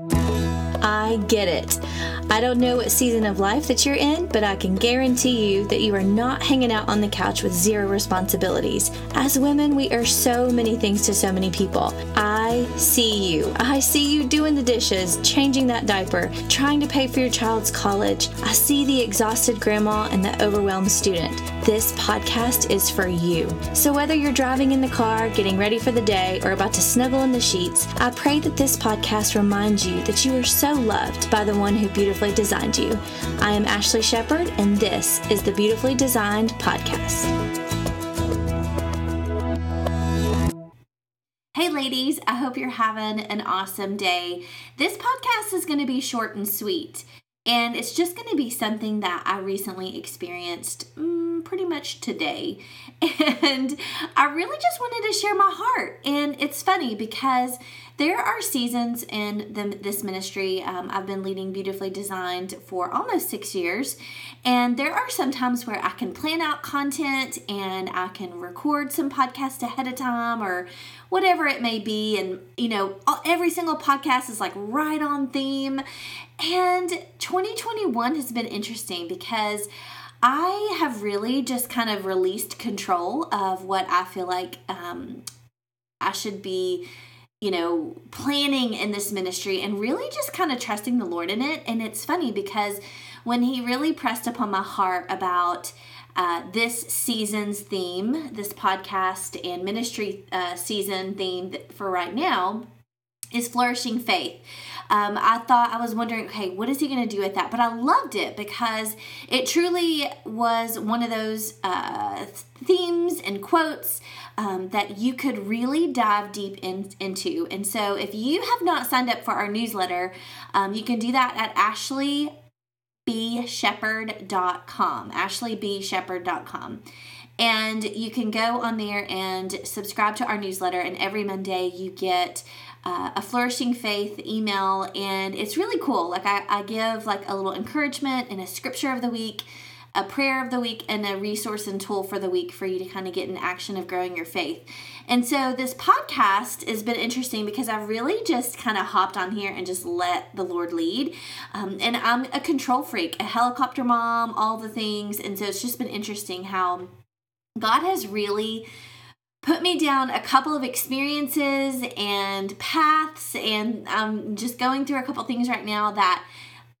I get it. I don't know what season of life that you're in, but I can guarantee you that you are not hanging out on the couch with zero responsibilities. As women, we are so many things to so many people. I see you. I see you doing the dishes, changing that diaper, trying to pay for your child's college. I see the exhausted grandma and the overwhelmed student. This podcast is for you. So whether you're driving in the car, getting ready for the day, or about to snuggle in the sheets, I pray that this podcast reminds you that you are so loved by the one who beautifully designed you. I am Ashley Shepard, and this is the Beautifully Designed Podcast. Hey, ladies, I hope you're having an awesome day. This podcast is going to be short and sweet, and it's just going to be something that I recently experienced mm, pretty much today. And I really just wanted to share my heart. And it's funny because there are seasons in the, this ministry. Um, I've been leading Beautifully Designed for almost six years, and there are some times where I can plan out content and I can record some podcasts ahead of time or whatever it may be. And, you know, every single podcast is like right on theme. And 2021 has been interesting because I have really just kind of released control of what I feel like um, I should be you know, planning in this ministry and really just kind of trusting the Lord in it. And it's funny because when He really pressed upon my heart about uh, this season's theme, this podcast and ministry uh, season theme for right now is flourishing faith. Um, I thought I was wondering, okay, what is he going to do with that? But I loved it because it truly was one of those uh, themes and quotes um, that you could really dive deep in, into. And so, if you have not signed up for our newsletter, um, you can do that at ashleybshepard.com. ashleybshepard.com. And you can go on there and subscribe to our newsletter, and every Monday you get uh, a flourishing faith email and it's really cool. Like I, I give like a little encouragement and a scripture of the week a prayer of the week and a resource and tool for the week for you to kind of get in action of growing your faith. And so this podcast has been interesting because i've really just kind of hopped on here and just let the lord lead. Um, and i'm a control freak a helicopter mom all the things. And so it's just been interesting how god has really put me down a couple of experiences and paths and i'm just going through a couple things right now that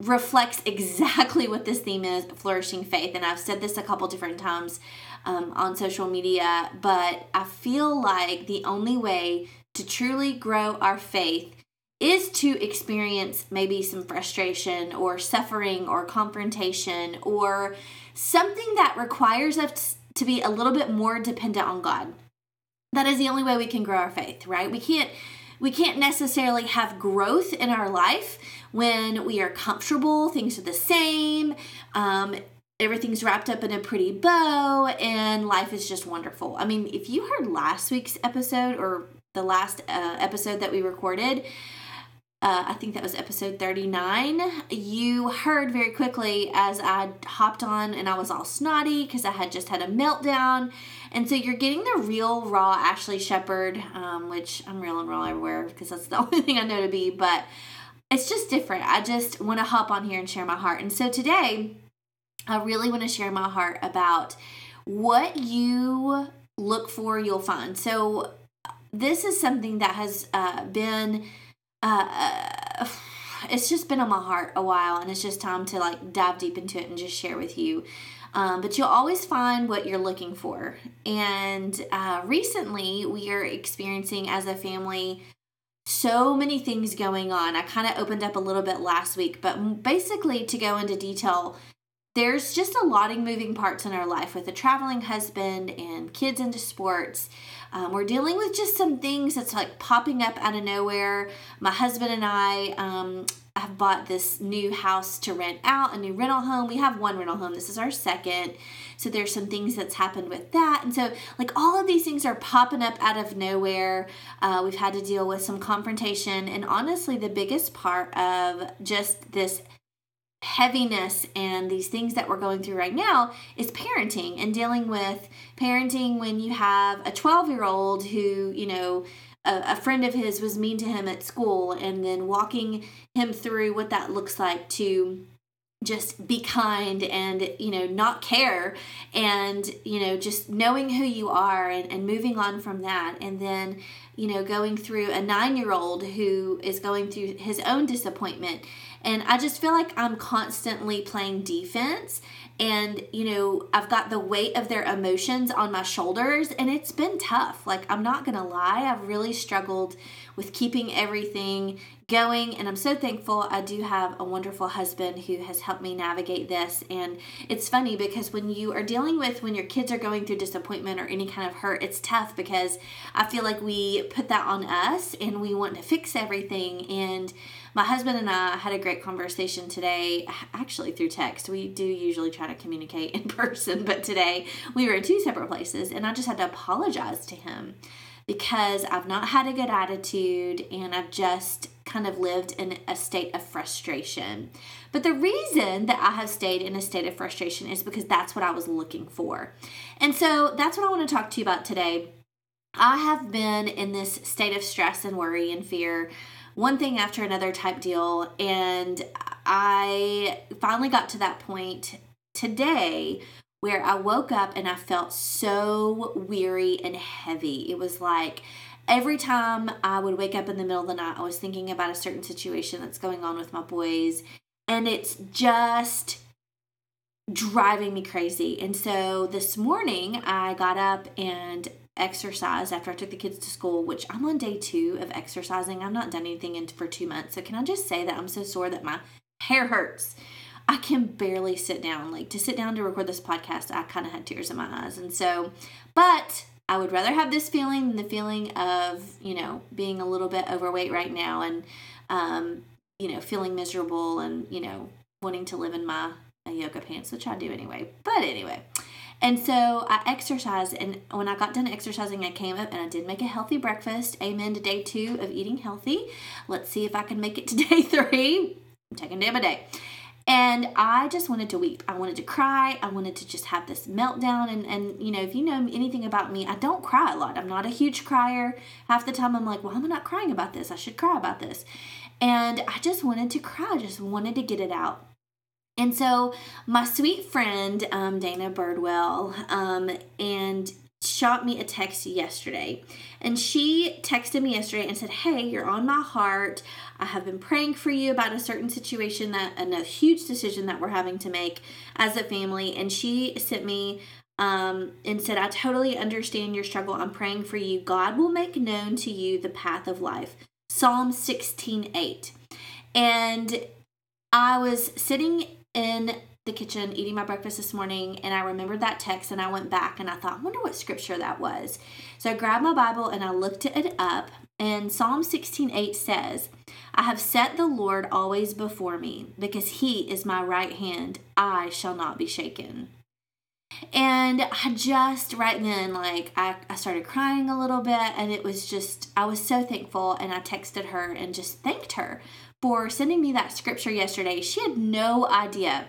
reflects exactly what this theme is flourishing faith. And i've said this a couple different times um, on social media but i feel like the only way to truly grow our faith is to experience maybe some frustration or suffering or confrontation or something that requires us to be a little bit more dependent on god that is the only way we can grow our faith right? We can't we can't necessarily have growth in our life when we are comfortable things are the same um, everything's wrapped up in a pretty bow and life is just wonderful. I mean if you heard last week's episode or the last uh, episode that we recorded uh, I think that was episode 39. You heard very quickly as I hopped on and I was all snotty because I had just had a meltdown. And so you're getting the real, raw Ashley Shepard, um, which I'm real and raw everywhere because that's the only thing I know to be. But it's just different. I just want to hop on here and share my heart. And so today, I really want to share my heart about what you look for, you'll find. So this is something that has uh, been uh, it's just been on my heart a while, and it's just time to like dive deep into it and just share with you. Um, but you'll always find what you're looking for. And uh, recently, we are experiencing as a family so many things going on. I kind of opened up a little bit last week, but basically, to go into detail, there's just a lot of moving parts in our life with a traveling husband and kids into sports. Um, we're dealing with just some things that's like popping up out of nowhere. My husband and I um, have bought this new house to rent out, a new rental home. We have one rental home. This is our second. So there's some things that's happened with that. And so, like, all of these things are popping up out of nowhere. Uh, we've had to deal with some confrontation. And honestly, the biggest part of just this heaviness and these things that we're going through right now is parenting and dealing with parenting when you have a 12 year old who, you know, a, a friend of his was mean to him at school and then walking him through what that looks like to just be kind and you know not care and you know just knowing who you are and, and moving on from that. And then you know going through a nine year old who is going through his own disappointment and i just feel like i'm constantly playing defense and you know i've got the weight of their emotions on my shoulders and it's been tough. Like i'm not gonna lie i've really struggled with keeping everything going and i'm so thankful i do have a wonderful husband who has helped me navigate this. And it's funny because when you are dealing with when your kids are going through disappointment or any kind of hurt it's tough because i feel like we put that on us and we want to fix everything. And my husband and I had a great conversation today, actually through text. We do usually try to communicate in person, but today we were in two separate places, and I just had to apologize to him because I've not had a good attitude and I've just kind of lived in a state of frustration. But the reason that I have stayed in a state of frustration is because that's what I was looking for. And so that's what I want to talk to you about today. I have been in this state of stress and worry and fear one thing after another type deal. And I finally got to that point today where I woke up and I felt so weary and heavy. It was like every time I would wake up in the middle of the night, I was thinking about a certain situation that's going on with my boys. And it's just driving me crazy. And so this morning I got up and exercise after I took the kids to school, which I'm on day two of exercising. I've not done anything in for two months. So can I just say that I'm so sore that my hair hurts. I can barely sit down. Like to sit down to record this podcast, I kind of had tears in my eyes. And so, but I would rather have this feeling than the feeling of, you know, being a little bit overweight right now and, um, you know, feeling miserable and, you know, wanting to live in my yoga pants, which I do anyway. But anyway, and so I exercised, and when I got done exercising, I came up and I did make a healthy breakfast. Amen to day two of eating healthy. Let's see if I can make it to day three. I'm taking day by day. And I just wanted to weep. I wanted to cry. I wanted to just have this meltdown. And, and you know, if you know anything about me, I don't cry a lot. I'm not a huge crier. Half the time I'm like, why well, I'm not crying about this. I should cry about this. And I just wanted to cry. I just wanted to get it out. And so my sweet friend um, Dana Birdwell um, and shot me a text yesterday. And she texted me yesterday and said, Hey, you're on my heart. I have been praying for you about a certain situation that and a huge decision that we're having to make as a family. And she sent me um, and said, I totally understand your struggle. I'm praying for you. God will make known to you the path of life. Psalm 16 8. And I was sitting in the kitchen eating my breakfast this morning and I remembered that text and I went back and I thought, I wonder what scripture that was. So I grabbed my Bible and I looked it up and Psalm 16:8 says, I have set the Lord always before me because he is my right hand. I shall not be shaken. And I just right then, like, I, I started crying a little bit, and it was just, I was so thankful. And I texted her and just thanked her for sending me that scripture yesterday. She had no idea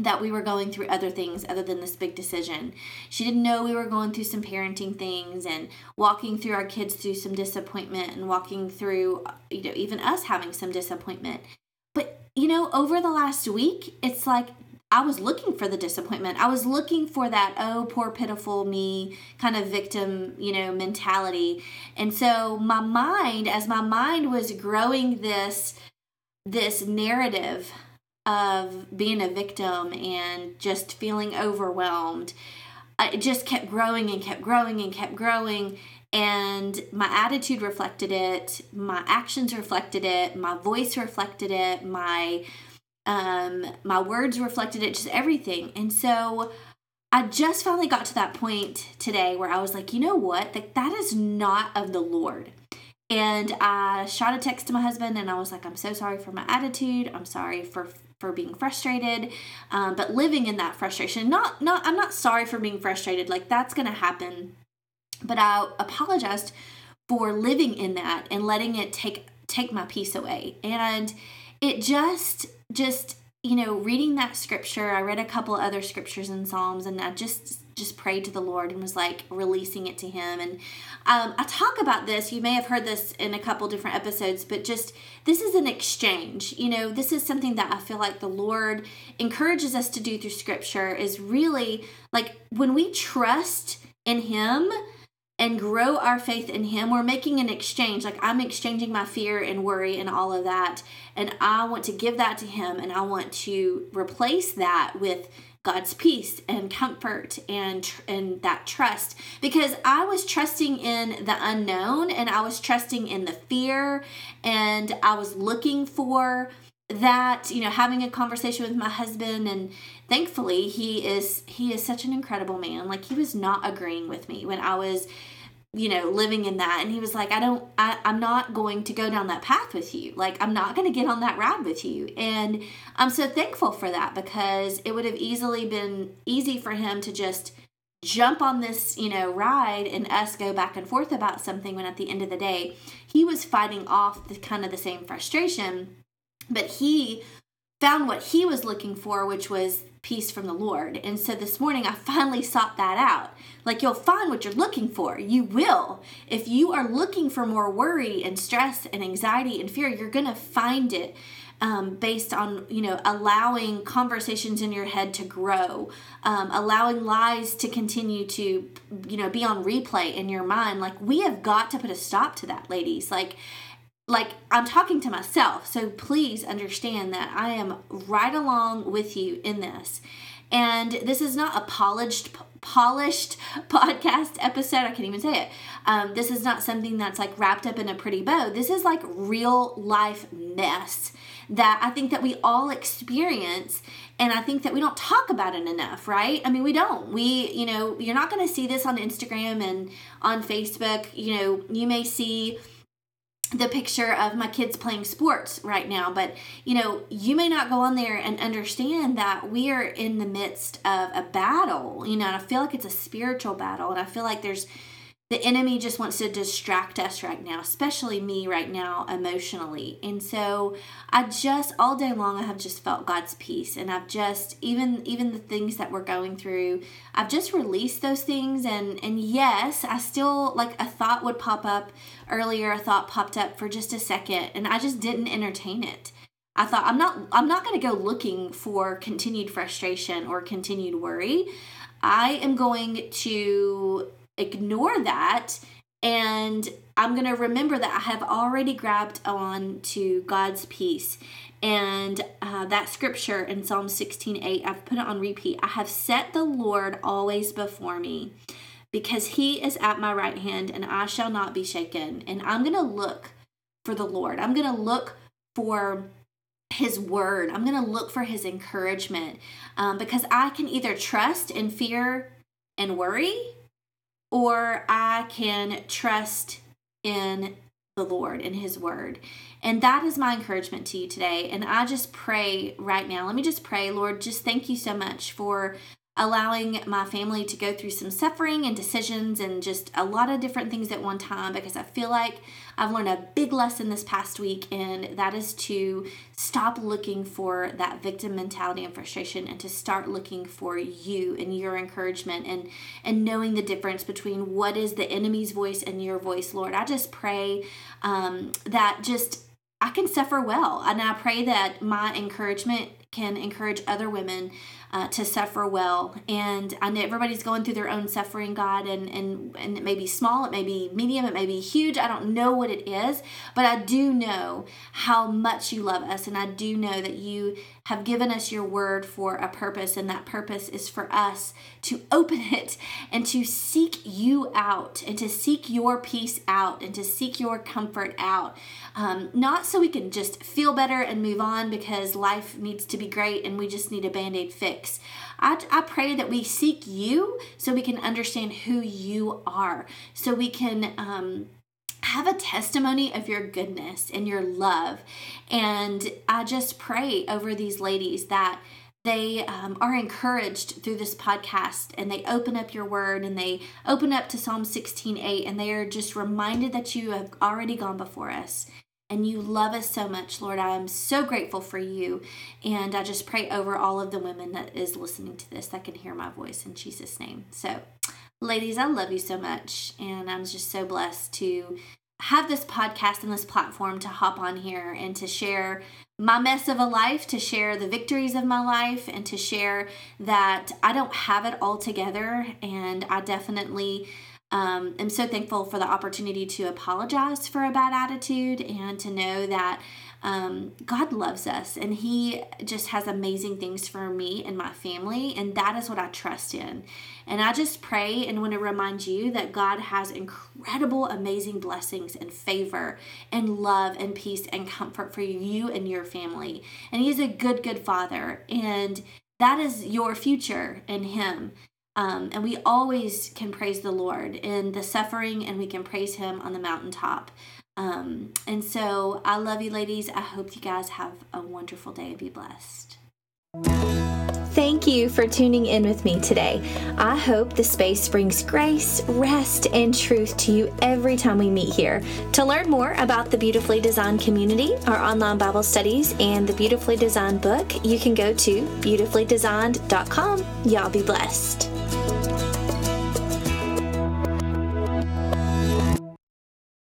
that we were going through other things other than this big decision. She didn't know we were going through some parenting things and walking through our kids through some disappointment and walking through you know even us having some disappointment. But you know, over the last week, it's like I was looking for the disappointment. I was looking for that, oh, poor, pitiful me kind of victim, you know, mentality. And so my mind, as my mind was growing this this narrative of being a victim and just feeling overwhelmed it just kept growing and kept growing and kept growing and my attitude reflected it my actions reflected it my voice reflected it my um my words reflected it just everything and so I just finally got to that point today where I was like, you know what? That that is not of the Lord. And I shot a text to my husband and I was like, I'm so sorry for my attitude. I'm sorry for for being frustrated. Um, but living in that frustration not not i'm not sorry for being frustrated like that's gonna happen. But i apologized for living in that and letting it take take my peace away. And it just just you know, reading that scripture, I read a couple other scriptures in Psalms and I just just prayed to the Lord and was like releasing it to him. And um, I talk about this, you may have heard this in a couple different episodes, but just this is an exchange. You know, this is something that I feel like the Lord encourages us to do through scripture is really like when we trust in him, and grow our faith in him we're making an exchange like i'm exchanging my fear and worry and all of that and i want to give that to him and i want to replace that with God's peace and comfort and and that trust. Because I was trusting in the unknown and I was trusting in the fear and I was looking for that you know having a conversation with my husband. And thankfully he is he is such an incredible man. Like he was not agreeing with me when i was you know living in that. And he was like i don't I, i'm not going to go down that path with you. Like i'm not going to get on that ride with you. And i'm so thankful for that because it would have easily been easy for him to just jump on this you know ride and us go back and forth about something when at the end of the day he was fighting off the kind of the same frustration but he found what he was looking for, which was peace from the Lord. And so this morning I finally sought that out. Like you'll find what you're looking for. You will. If you are looking for more worry and stress and anxiety and fear, you're going to find it. Um, based on you know allowing conversations in your head to grow um, allowing lies to continue to you know be on replay in your mind like we have got to put a stop to that ladies like like I'm talking to myself. So please understand that I am right along with you in this. And this is not a polished polished podcast episode. I can't even say it. Um, this is not something that's like wrapped up in a pretty bow. This is like real life mess that I think that we all experience and I think that we don't talk about it enough, right? I mean, we don't. We, you know, you're not going to see this on Instagram and on Facebook. You know, you may see the picture of my kids playing sports right now but you know you may not go on there and understand that we are in the midst of a battle you know and i feel like it's a spiritual battle and i feel like there's the enemy just wants to distract us right now, especially me right now emotionally. And so I just all day long I have just felt God's peace and I've just even even the things that we're going through, I've just released those things and and yes, I still like a thought would pop up earlier, a thought popped up for just a second and I just didn't entertain it. I thought I'm not I'm not going to go looking for continued frustration or continued worry. I am going to ignore that and I'm going to remember that I have already grabbed on to God's peace. And uh, that scripture in Psalm 16 8, I've put it on repeat. I have set the Lord always before me because he is at my right hand and I shall not be shaken. And I'm going to look for the Lord. I'm going to look for his word. I'm going to look for his encouragement um, because I can either trust in fear and worry or I can trust in the Lord and His Word. And that is my encouragement to you today. And I just pray right now. Let me just pray, Lord, just thank you so much for allowing my family to go through some suffering and decisions and just a lot of different things at one time because I feel like I've learned a big lesson this past week, and that is to stop looking for that victim mentality and frustration and to start looking for you and your encouragement and and knowing the difference between what is the enemy's voice and your voice, Lord. I just pray um, that just I can suffer well. And I pray that my encouragement can encourage other women uh, to suffer well. And I know everybody's going through their own suffering, God, and, and, and it may be small, it may be medium, it may be huge. I don't know what it is, but I do know how much you love us. And I do know that you have given us your word for a purpose, and that purpose is for us to open it and to seek you out and to seek your peace out and to seek your comfort out. Um, not so we can just feel better and move on because life needs to be great and we just need a band aid fix. I, I pray that we seek you so we can understand who you are, so we can. Um, have a testimony of your goodness and your love. And I just pray over these ladies that they um, are encouraged through this podcast and they open up your word and they open up to Psalm 16 8 and they are just reminded that you have already gone before us and you love us so much, Lord. I am so grateful for you. And I just pray over all of the women that is listening to this that can hear my voice in Jesus' name. So, ladies, I love you so much. And I'm just so blessed to have this podcast and this platform to hop on here and to share my mess of a life, to share the victories of my life, and to share that I don't have it all together. And I definitely um, am so thankful for the opportunity to apologize for a bad attitude and to know that um, God loves us and He just has amazing things for me and my family, and that is what I trust in. And I just pray and want to remind you that God has incredible, amazing blessings and favor and love and peace and comfort for you and your family. And He is a good, good Father, and that is your future in Him. Um, and we always can praise the Lord in the suffering, and we can praise Him on the mountaintop. Um, and so I love you, ladies. I hope you guys have a wonderful day and be blessed. Thank you for tuning in with me today. I hope the space brings grace, rest, and truth to you every time we meet here. To learn more about the Beautifully Designed community, our online Bible studies, and the Beautifully Designed book, you can go to beautifullydesigned.com. Y'all be blessed.